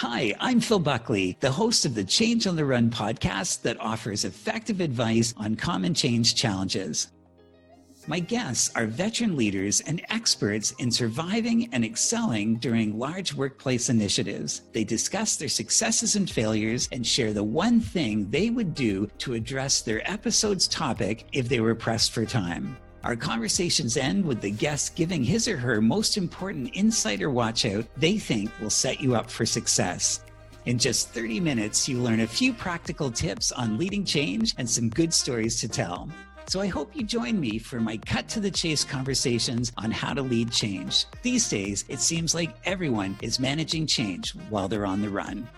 Hi, I'm Phil Buckley, the host of the Change on the Run podcast that offers effective advice on common change challenges. My guests are veteran leaders and experts in surviving and excelling during large workplace initiatives. They discuss their successes and failures and share the one thing they would do to address their episode's topic if they were pressed for time. Our conversations end with the guest giving his or her most important insider watchout they think will set you up for success. In just 30 minutes, you learn a few practical tips on leading change and some good stories to tell. So I hope you join me for my cut to the chase conversations on how to lead change. These days, it seems like everyone is managing change while they're on the run.